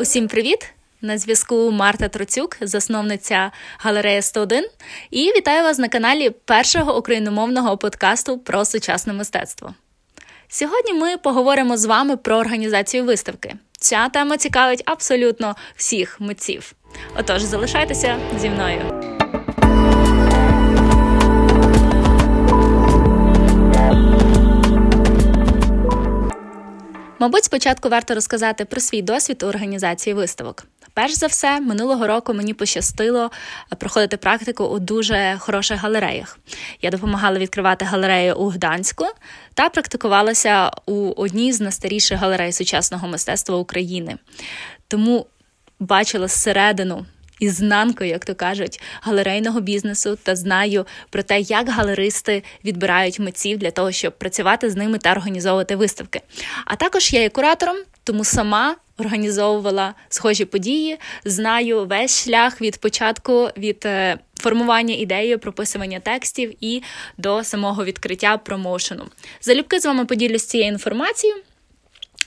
Усім привіт! На зв'язку Марта Троцюк, засновниця галереї 101, і вітаю вас на каналі першого україномовного подкасту про сучасне мистецтво. Сьогодні ми поговоримо з вами про організацію виставки. Ця тема цікавить абсолютно всіх митців. Отож, залишайтеся зі мною. Мабуть, спочатку варто розказати про свій досвід у організації виставок. Перш за все, минулого року мені пощастило проходити практику у дуже хороших галереях. Я допомагала відкривати галерею у Гданську та практикувалася у одній з найстаріших галерей сучасного мистецтва України. Тому бачила зсередину ізнанкою, як то кажуть, галерейного бізнесу та знаю про те, як галеристи відбирають митців для того, щоб працювати з ними та організовувати виставки. А також я є куратором, тому сама. Організовувала схожі події, знаю весь шлях від початку від е, формування ідеї, прописування текстів і до самого відкриття промоушену. Залюбки з вами поділюсь цією інформацією.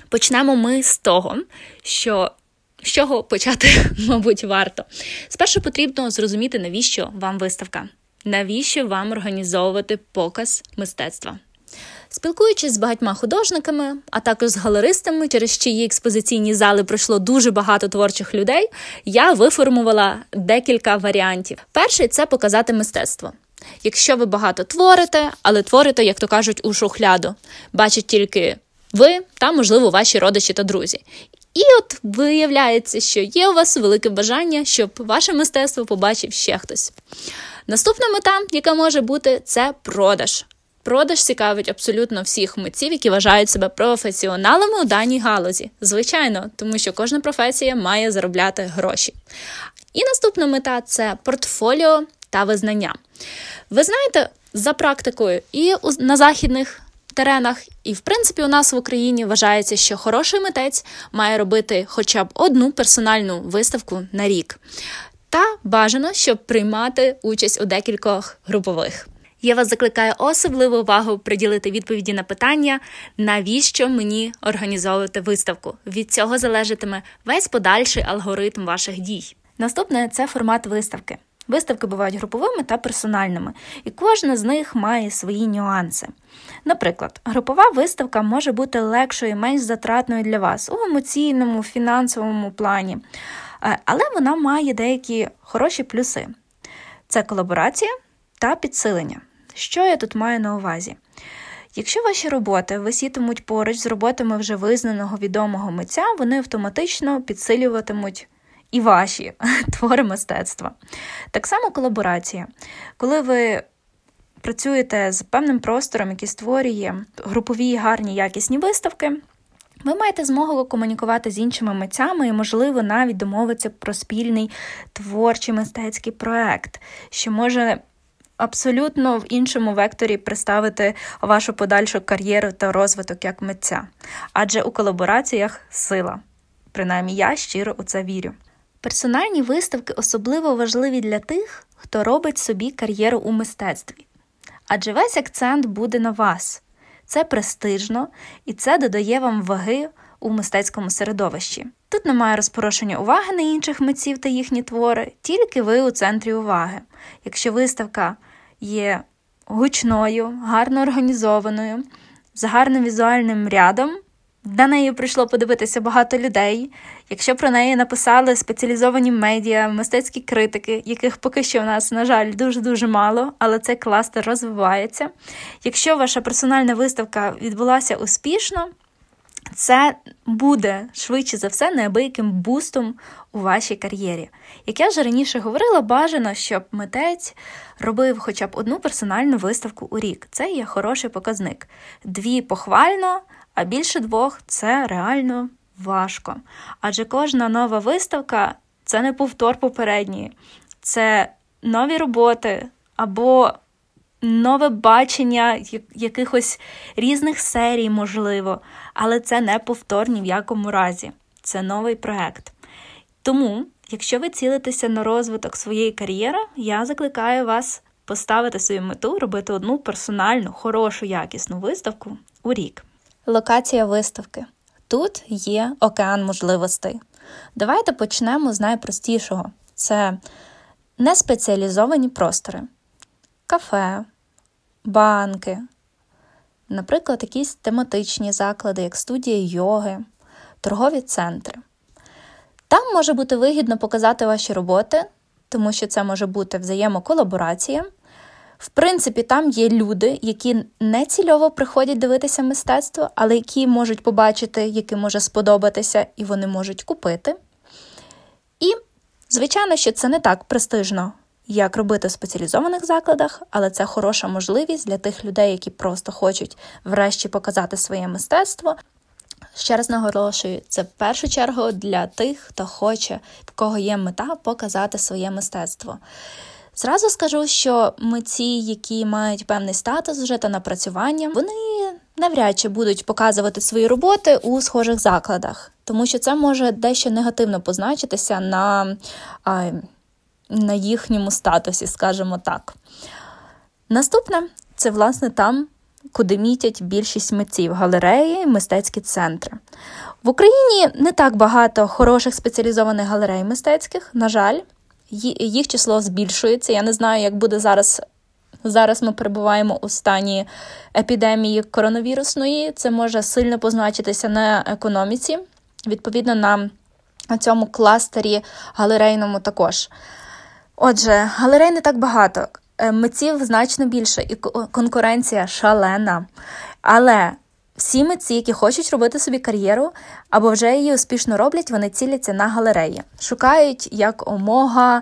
Почнемо ми з того, що з чого почати, мабуть, варто. Спершу потрібно зрозуміти, навіщо вам виставка, навіщо вам організовувати показ мистецтва. Спілкуючись з багатьма художниками, а також з галеристами, через чиї експозиційні зали пройшло дуже багато творчих людей, я виформувала декілька варіантів. Перший це показати мистецтво. Якщо ви багато творите, але творите, як то кажуть, у шухляду, бачать тільки ви та, можливо, ваші родичі та друзі. І от виявляється, що є у вас велике бажання, щоб ваше мистецтво побачив ще хтось. Наступна мета, яка може бути, це продаж. Продаж цікавить абсолютно всіх митців, які вважають себе професіоналами у даній галузі. Звичайно, тому що кожна професія має заробляти гроші. І наступна мета це портфоліо та визнання. Ви знаєте, за практикою і на західних теренах, і в принципі у нас в Україні вважається, що хороший митець має робити хоча б одну персональну виставку на рік. Та бажано, щоб приймати участь у декількох групових. Я вас закликаю особливу увагу приділити відповіді на питання, навіщо мені організовувати виставку. Від цього залежатиме весь подальший алгоритм ваших дій. Наступне це формат виставки. Виставки бувають груповими та персональними, і кожна з них має свої нюанси. Наприклад, групова виставка може бути легшою і менш затратною для вас у емоційному, фінансовому плані, е, але вона має деякі хороші плюси: це колаборація та підсилення. Що я тут маю на увазі? Якщо ваші роботи висітимуть поруч з роботами вже визнаного відомого митця, вони автоматично підсилюватимуть і ваші твори мистецтва. Так само колаборація. Коли ви працюєте з певним простором, який створює групові, гарні, якісні виставки. Ви маєте змогу комунікувати з іншими митцями і, можливо, навіть домовитися про спільний творчий мистецький проект, що може абсолютно в іншому векторі представити вашу подальшу кар'єру та розвиток як митця. Адже у колабораціях сила. Принаймні я щиро у це вірю. Персональні виставки особливо важливі для тих, хто робить собі кар'єру у мистецтві. Адже весь акцент буде на вас. Це престижно і це додає вам ваги у мистецькому середовищі. Тут немає розпорошення уваги на інших митців та їхні твори, тільки ви у центрі уваги. Якщо виставка є гучною, гарно організованою, з гарним візуальним рядом, на неї прийшло подивитися багато людей. Якщо про неї написали спеціалізовані медіа, мистецькі критики, яких поки що у нас, на жаль, дуже-дуже мало, але цей кластер розвивається. Якщо ваша персональна виставка відбулася успішно, це буде швидше за все неабияким бустом у вашій кар'єрі. Як я вже раніше говорила, бажано, щоб митець робив хоча б одну персональну виставку у рік. Це є хороший показник. Дві похвально, а більше двох це реально важко. Адже кожна нова виставка це не повтор попередньої, це нові роботи або нове бачення якихось різних серій, можливо, але це не повторні в якому разі. Це новий проект. Тому, якщо ви цілитеся на розвиток своєї кар'єри, я закликаю вас поставити свою мету, робити одну персональну, хорошу, якісну виставку у рік. Локація виставки. Тут є океан можливостей. Давайте почнемо з найпростішого: це неспеціалізовані простори, кафе, банки, наприклад, якісь тематичні заклади, як студія йоги, торгові центри. Там може бути вигідно показати ваші роботи, тому що це може бути взаємоколаборація. В принципі, там є люди, які не цільово приходять дивитися мистецтво, але які можуть побачити, яке може сподобатися, і вони можуть купити. І, звичайно, що це не так престижно, як робити в спеціалізованих закладах, але це хороша можливість для тих людей, які просто хочуть врешті показати своє мистецтво. Ще раз наголошую, це в першу чергу для тих, хто хоче, в кого є мета показати своє мистецтво. Зразу скажу, що митці, які мають певний статус вже та напрацювання, вони навряд чи будуть показувати свої роботи у схожих закладах, тому що це може дещо негативно позначитися на, на їхньому статусі, скажімо так. Наступне це, власне, там. Куди мітять більшість митців галереї, мистецькі центри. В Україні не так багато хороших спеціалізованих галерей мистецьких, на жаль, їх число збільшується. Я не знаю, як буде зараз. Зараз ми перебуваємо у стані епідемії коронавірусної. Це може сильно позначитися на економіці, відповідно, на цьому кластері галерейному також. Отже, галерей не так багато, митців значно більше, і конкуренція шалена. Але всі митці, які хочуть робити собі кар'єру або вже її успішно роблять, вони ціляться на галереї, шукають як омога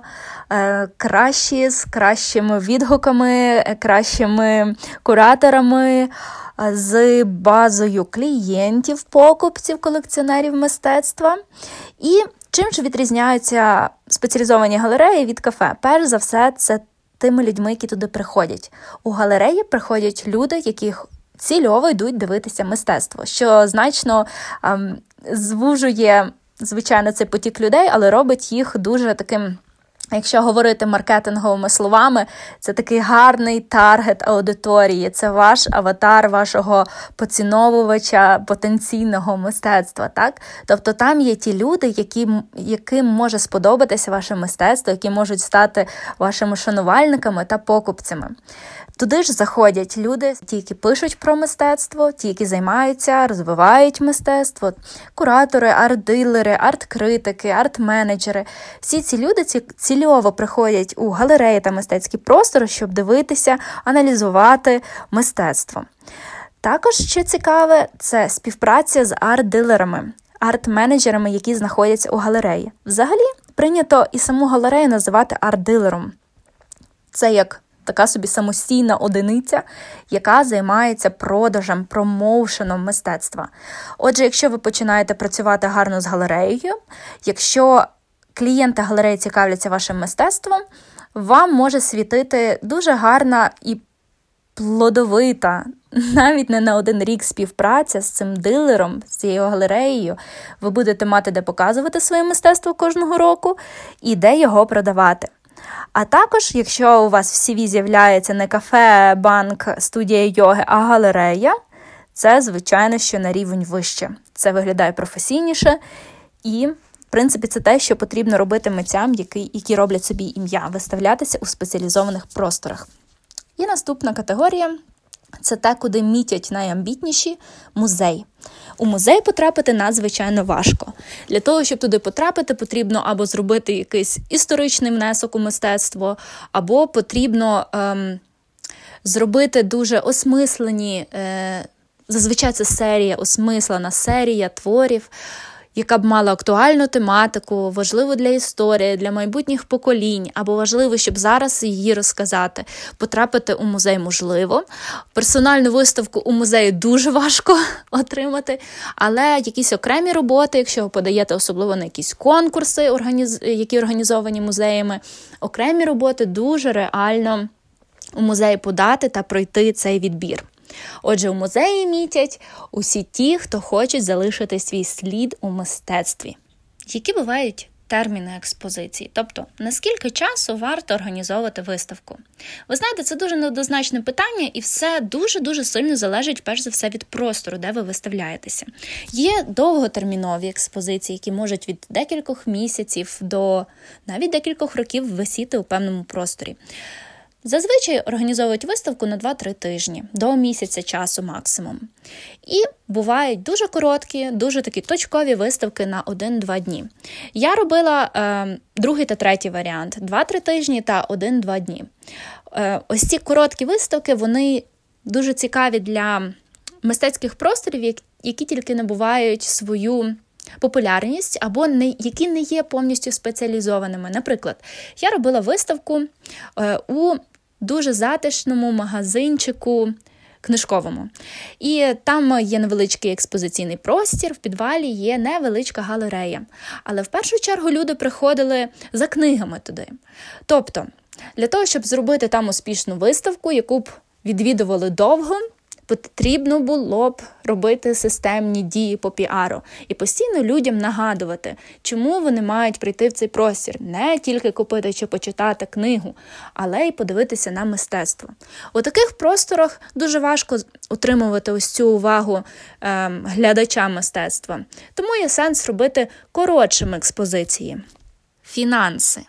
е, кращі з кращими відгуками, е, кращими кураторами, е, з базою клієнтів, покупців, колекціонерів мистецтва. І чим ж відрізняються спеціалізовані галереї від кафе? Перш за все, це тими людьми, які туди приходять. У галереї приходять люди, яких цільово йдуть дивитися мистецтво, що значно ем, звужує, звичайно, цей потік людей, але робить їх дуже таким. Якщо говорити маркетинговими словами, це такий гарний таргет аудиторії, це ваш аватар вашого поціновувача потенційного мистецтва. так? Тобто там є ті люди, які, яким може сподобатися ваше мистецтво, які можуть стати вашими шанувальниками та покупцями. Туди ж заходять люди, ті, які пишуть про мистецтво, ті, які займаються, розвивають мистецтво, куратори, арт-дилери, арт-критики, арт-менеджери. Всі ці люди цільово приходять у галереї та мистецькі простори, щоб дивитися, аналізувати мистецтво. Також що цікаве, це співпраця з арт-дилерами, арт-менеджерами, які знаходяться у галереї. Взагалі прийнято і саму галерею називати арт-дилером. Це як така собі самостійна одиниця, яка займається продажем, промоушеном мистецтва. Отже, якщо ви починаєте працювати гарно з галереєю, якщо клієнти галереї цікавляться вашим мистецтвом, вам може світити дуже гарна і плодовита, навіть не на один рік співпраця з цим дилером, з цією галереєю. Ви будете мати де показувати своє мистецтво кожного року і де його продавати. А також, якщо у вас в CV з'являється не кафе, банк, студія йоги, а галерея, це, звичайно, що на рівень вище. Це виглядає професійніше і. В принципі, це те, що потрібно робити митцям, які які роблять собі ім'я, виставлятися у спеціалізованих просторах. І наступна категорія це те, куди мітять найамбітніші музей. У музей потрапити надзвичайно важко. Для того, щоб туди потрапити, потрібно або зробити якийсь історичний внесок у мистецтво, або потрібно ем, зробити дуже осмислені, е, зазвичай це серія, осмислена серія творів яка б мала актуальну тематику, важливу для історії, для майбутніх поколінь, або важливо, щоб зараз її розказати. Потрапити у музей можливо. Персональну виставку у музеї дуже важко отримати, але якісь окремі роботи, якщо ви подаєте особливо на якісь конкурси, які організовані музеями, окремі роботи дуже реально у музеї подати та пройти цей відбір. Отже, у музеї мітять усі ті, хто хочуть залишити свій слід у мистецтві. Які бувають терміни експозиції, тобто наскільки часу варто організовувати виставку. Ви знаєте, це дуже неоднозначне питання, і все дуже-дуже сильно залежить, перш за все, від простору, де ви виставляєтеся. Є довготермінові експозиції, які можуть від декількох місяців до навіть декількох років висіти у певному просторі. Зазвичай організовують виставку на 2-3 тижні до місяця часу максимум. І бувають дуже короткі, дуже такі точкові виставки на 1-2 дні. Я робила е, другий та третій варіант: 2-3 тижні та 1-2 дні. Е, Ось ці короткі виставки вони дуже цікаві для мистецьких просторів, які тільки набувають свою. Популярність або не які не є повністю спеціалізованими. Наприклад, я робила виставку е, у дуже затишному магазинчику книжковому. І там є невеличкий експозиційний простір, в підвалі є невеличка галерея. Але в першу чергу люди приходили за книгами туди. Тобто, для того, щоб зробити там успішну виставку, яку б відвідували довго потрібно було б робити системні дії по піару і постійно людям нагадувати, чому вони мають прийти в цей простір, не тільки купити чи почитати книгу, але й подивитися на мистецтво. У таких просторах дуже важко утримувати ось цю увагу ем, глядача мистецтва, тому є сенс робити коротшими експозиції. Фінанси.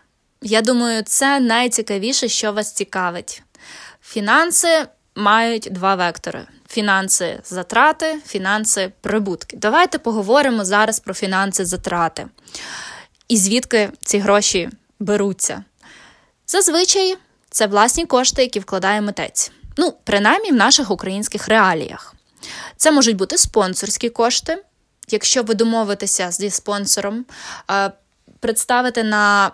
Я думаю, це найцікавіше, що вас цікавить. Фінанси мають два вектори: фінанси затрати, фінанси прибутки. Давайте поговоримо зараз про фінанси затрати. І звідки ці гроші беруться. Зазвичай це власні кошти, які вкладає митець. Ну, принаймні в наших українських реаліях. Це можуть бути спонсорські кошти. Якщо ви домовитеся зі спонсором, е, представити на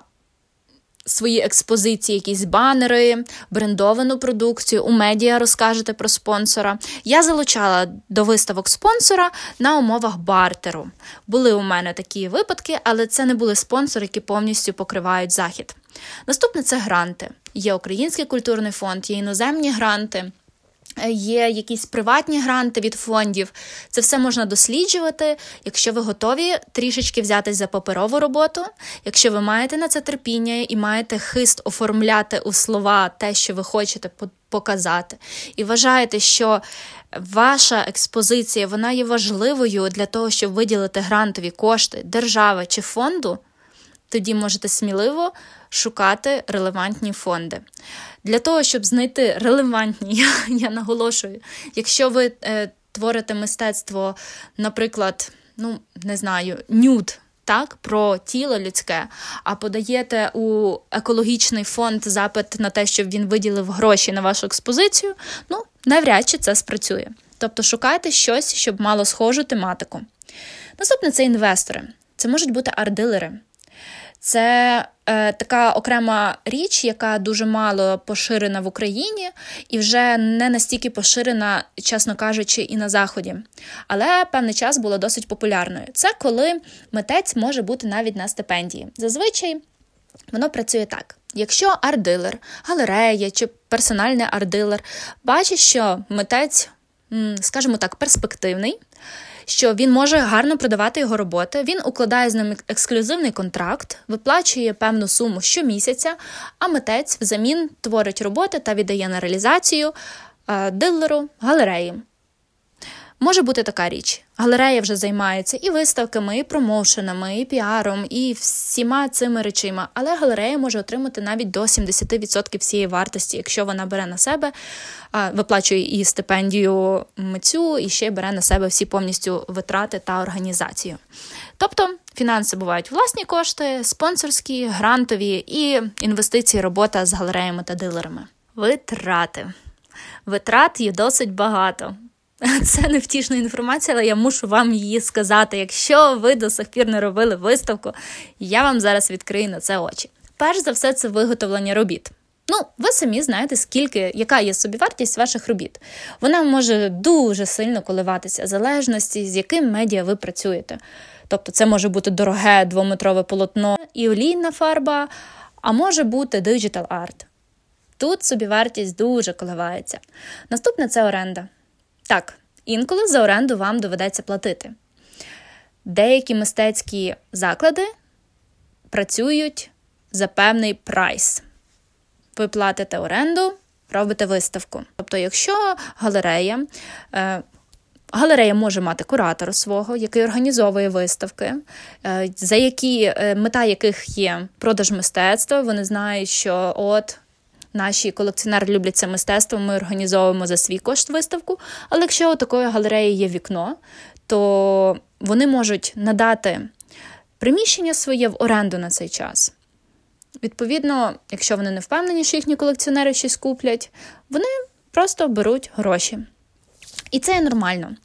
свої експозиції, якісь банери, брендовану продукцію, у медіа розкажете про спонсора. Я залучала до виставок спонсора на умовах бартеру. Були у мене такі випадки, але це не були спонсори, які повністю покривають захід. Наступне це гранти. Є Український культурний фонд, є іноземні гранти є якісь приватні гранти від фондів. Це все можна досліджувати, якщо ви готові трішечки взятись за паперову роботу, якщо ви маєте на це терпіння і маєте хист оформляти у слова те, що ви хочете показати, і вважаєте, що ваша експозиція вона є важливою для того, щоб виділити грантові кошти держави чи фонду, тоді можете сміливо шукати релевантні фонди. Для того, щоб знайти релевантні, я, я наголошую, якщо ви е, творите мистецтво, наприклад, ну, не знаю, нюд. Так, про тіло людське, а подаєте у екологічний фонд запит на те, щоб він виділив гроші на вашу експозицію, ну, навряд чи це спрацює. Тобто шукайте щось, щоб мало схожу тематику. Наступне це інвестори. Це можуть бути арт-дилери. Це е, така окрема річ, яка дуже мало поширена в Україні і вже не настільки поширена, чесно кажучи, і на Заході. Але певний час була досить популярною. Це коли митець може бути навіть на стипендії. Зазвичай воно працює так. Якщо арт-дилер, галерея чи персональний арт-дилер бачить, що митець, скажімо так, перспективний що він може гарно продавати його роботи. Він укладає з ним ексклюзивний контракт, виплачує певну суму щомісяця, а митець взамін творить роботи та віддає на реалізацію е, дилеру галереї. Може бути така річ. Галерея вже займається і виставками, і промоушенами, і піаром, і всіма цими речима. Але галерея може отримати навіть до 70% всієї вартості, якщо вона бере на себе, виплачує і стипендію митцю, і ще бере на себе всі повністю витрати та організацію. Тобто фінанси бувають власні кошти, спонсорські, грантові і інвестиції, робота з галереями та дилерами. Витрати. Витрат є досить багато. Це невтішна інформація, але я мушу вам її сказати. Якщо ви до сих пір не робили виставку, я вам зараз відкрию на це очі. Перш за все, це виготовлення робіт. Ну, ви самі знаєте, скільки, яка є собівартість ваших робіт. Вона може дуже сильно коливатися в залежності, з яким медіа ви працюєте. Тобто, це може бути дороге двометрове полотно і олійна фарба, а може бути диджитал арт. Тут собівартість дуже коливається. Наступне це оренда. Так, інколи за оренду вам доведеться платити. Деякі мистецькі заклади працюють за певний прайс. Ви платите оренду, робите виставку. Тобто, якщо галерея. Е, галерея може мати куратора свого, який організовує виставки, е, за які е, мета яких є продаж мистецтва. Вони знають, що от наші колекціонери люблять це мистецтво, ми організовуємо за свій кошт виставку. Але якщо у такої галереї є вікно, то вони можуть надати приміщення своє в оренду на цей час. Відповідно, якщо вони не впевнені, що їхні колекціонери щось куплять, вони просто беруть гроші. І це є нормально.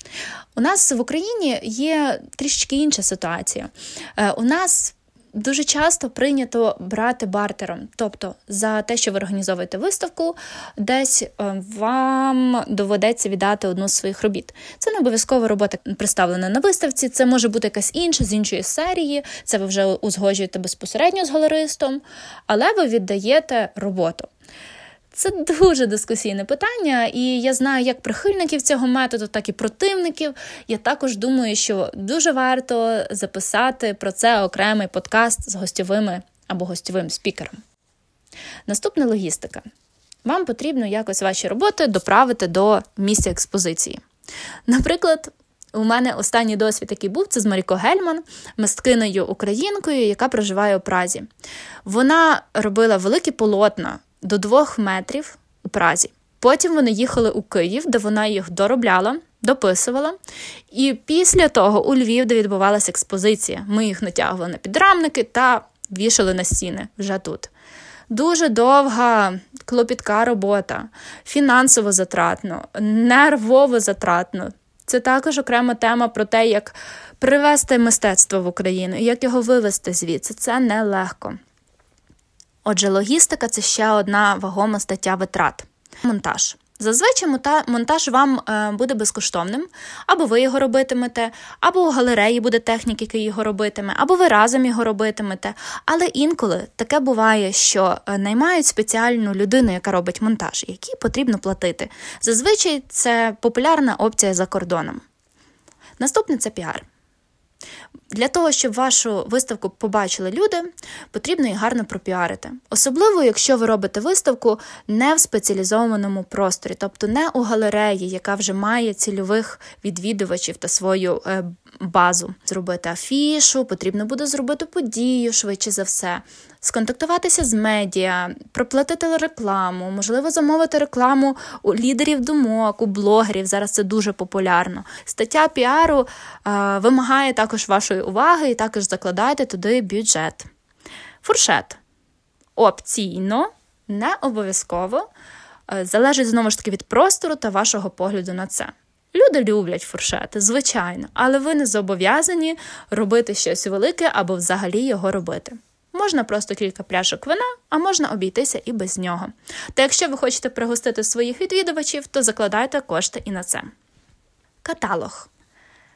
У нас в Україні є трішки інша ситуація. Е, у нас Дуже часто прийнято брати бартером, тобто за те, що ви організовуєте виставку, десь е, вам доведеться віддати одну з своїх робіт. Це не обов'язково робота представлена на виставці, це може бути якась інша з іншої серії, це ви вже узгоджуєте безпосередньо з галеристом, але ви віддаєте роботу. Це дуже дискусійне питання, і я знаю як прихильників цього методу, так і противників. Я також думаю, що дуже варто записати про це окремий подкаст з гостьовими або гостьовим спікером. Наступна логістика. Вам потрібно якось ваші роботи доправити до місця експозиції. Наприклад, у мене останній досвід, який був, це з Маріко Гельман, мисткиною українкою, яка проживає у Празі. Вона робила великі полотна до двох метрів у Празі. Потім вони їхали у Київ, де вона їх доробляла, дописувала. І після того у Львів, де відбувалася експозиція, ми їх натягували на підрамники та вішали на стіни вже тут. Дуже довга, клопітка робота, фінансово затратно, нервово затратно. Це також окрема тема про те, як привезти мистецтво в Україну як його вивезти звідси. Це нелегко. Отже, логістика це ще одна вагома стаття витрат. Монтаж. Зазвичай монтаж вам е, буде безкоштовним, або ви його робитимете, або у галереї буде технік, який його робитиме, або ви разом його робитимете. Але інколи таке буває, що е, наймають спеціальну людину, яка робить монтаж, якій потрібно платити. Зазвичай це популярна опція за кордоном. Наступне це піар. Для того, щоб вашу виставку побачили люди, потрібно її гарно пропіарити. Особливо, якщо ви робите виставку не в спеціалізованому просторі, тобто не у галереї, яка вже має цільових відвідувачів та свою е, базу. Зробити афішу, потрібно буде зробити подію швидше за все сконтактуватися з медіа, проплатити рекламу, можливо, замовити рекламу у лідерів думок, у блогерів. Зараз це дуже популярно. Стаття піару е, вимагає також вашої уваги і також закладайте туди бюджет. Фуршет. Опційно, не обов'язково. Е, залежить знову ж таки від простору та вашого погляду на це. Люди люблять фуршети, звичайно, але ви не зобов'язані робити щось велике або взагалі його робити. Можна просто кілька пляшок вина, а можна обійтися і без нього. Та якщо ви хочете пригостити своїх відвідувачів, то закладайте кошти і на це. Каталог.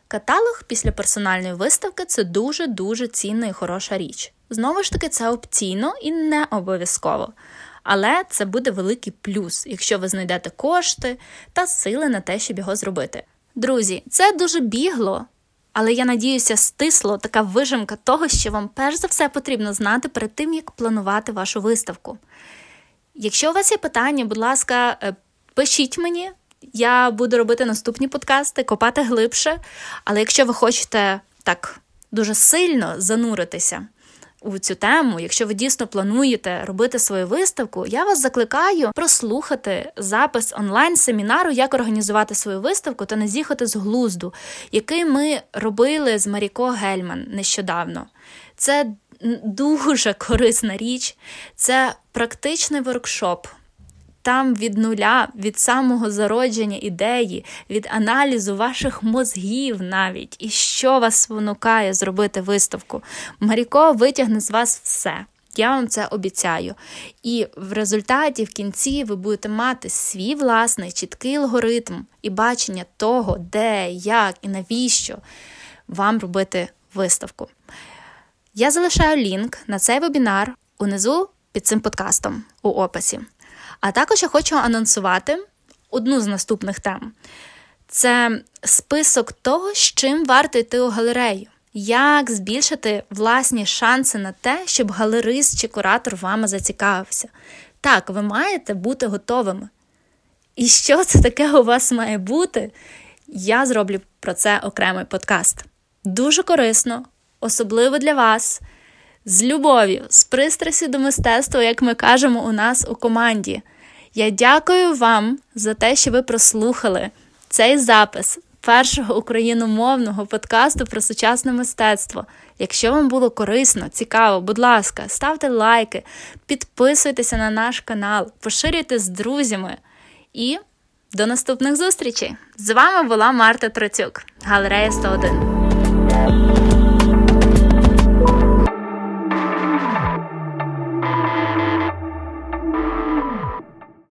Каталог після персональної виставки це дуже-дуже цінна і хороша річ. Знову ж таки, це опційно і не обов'язково. Але це буде великий плюс, якщо ви знайдете кошти та сили на те, щоб його зробити. Друзі, це дуже бігло, але я надіюся, стисло така вижимка того, що вам перш за все потрібно знати перед тим, як планувати вашу виставку. Якщо у вас є питання, будь ласка, е, пишіть мені, я буду робити наступні подкасти, копати глибше. Але якщо ви хочете так дуже сильно зануритися у цю тему, якщо ви дійсно плануєте робити свою виставку, я вас закликаю прослухати запис онлайн-семінару, як організувати свою виставку та не з'їхати з глузду, який ми робили з Маріко Гельман нещодавно. Це дуже корисна річ, це практичний воркшоп там від нуля, від самого зародження ідеї, від аналізу ваших мозгів навіть, і що вас спонукає зробити виставку. Маріко витягне з вас все. Я вам це обіцяю. І в результаті, в кінці, ви будете мати свій власний чіткий алгоритм і бачення того, де, як і навіщо вам робити виставку. Я залишаю лінк на цей вебінар унизу під цим подкастом у описі. А також я хочу анонсувати одну з наступних тем: це список того, з чим варто йти у галерею. як збільшити власні шанси на те, щоб галерист чи куратор вами зацікавився. Так, ви маєте бути готовими. І що це таке у вас має бути? Я зроблю про це окремий подкаст. Дуже корисно, особливо для вас, з любов'ю, з пристрасті до мистецтва, як ми кажемо у нас у команді. Я дякую вам за те, що ви прослухали цей запис першого україномовного подкасту про сучасне мистецтво. Якщо вам було корисно, цікаво, будь ласка, ставте лайки, підписуйтеся на наш канал, поширюйте з друзями і до наступних зустрічей! З вами була Марта Троцюк, галерея 101.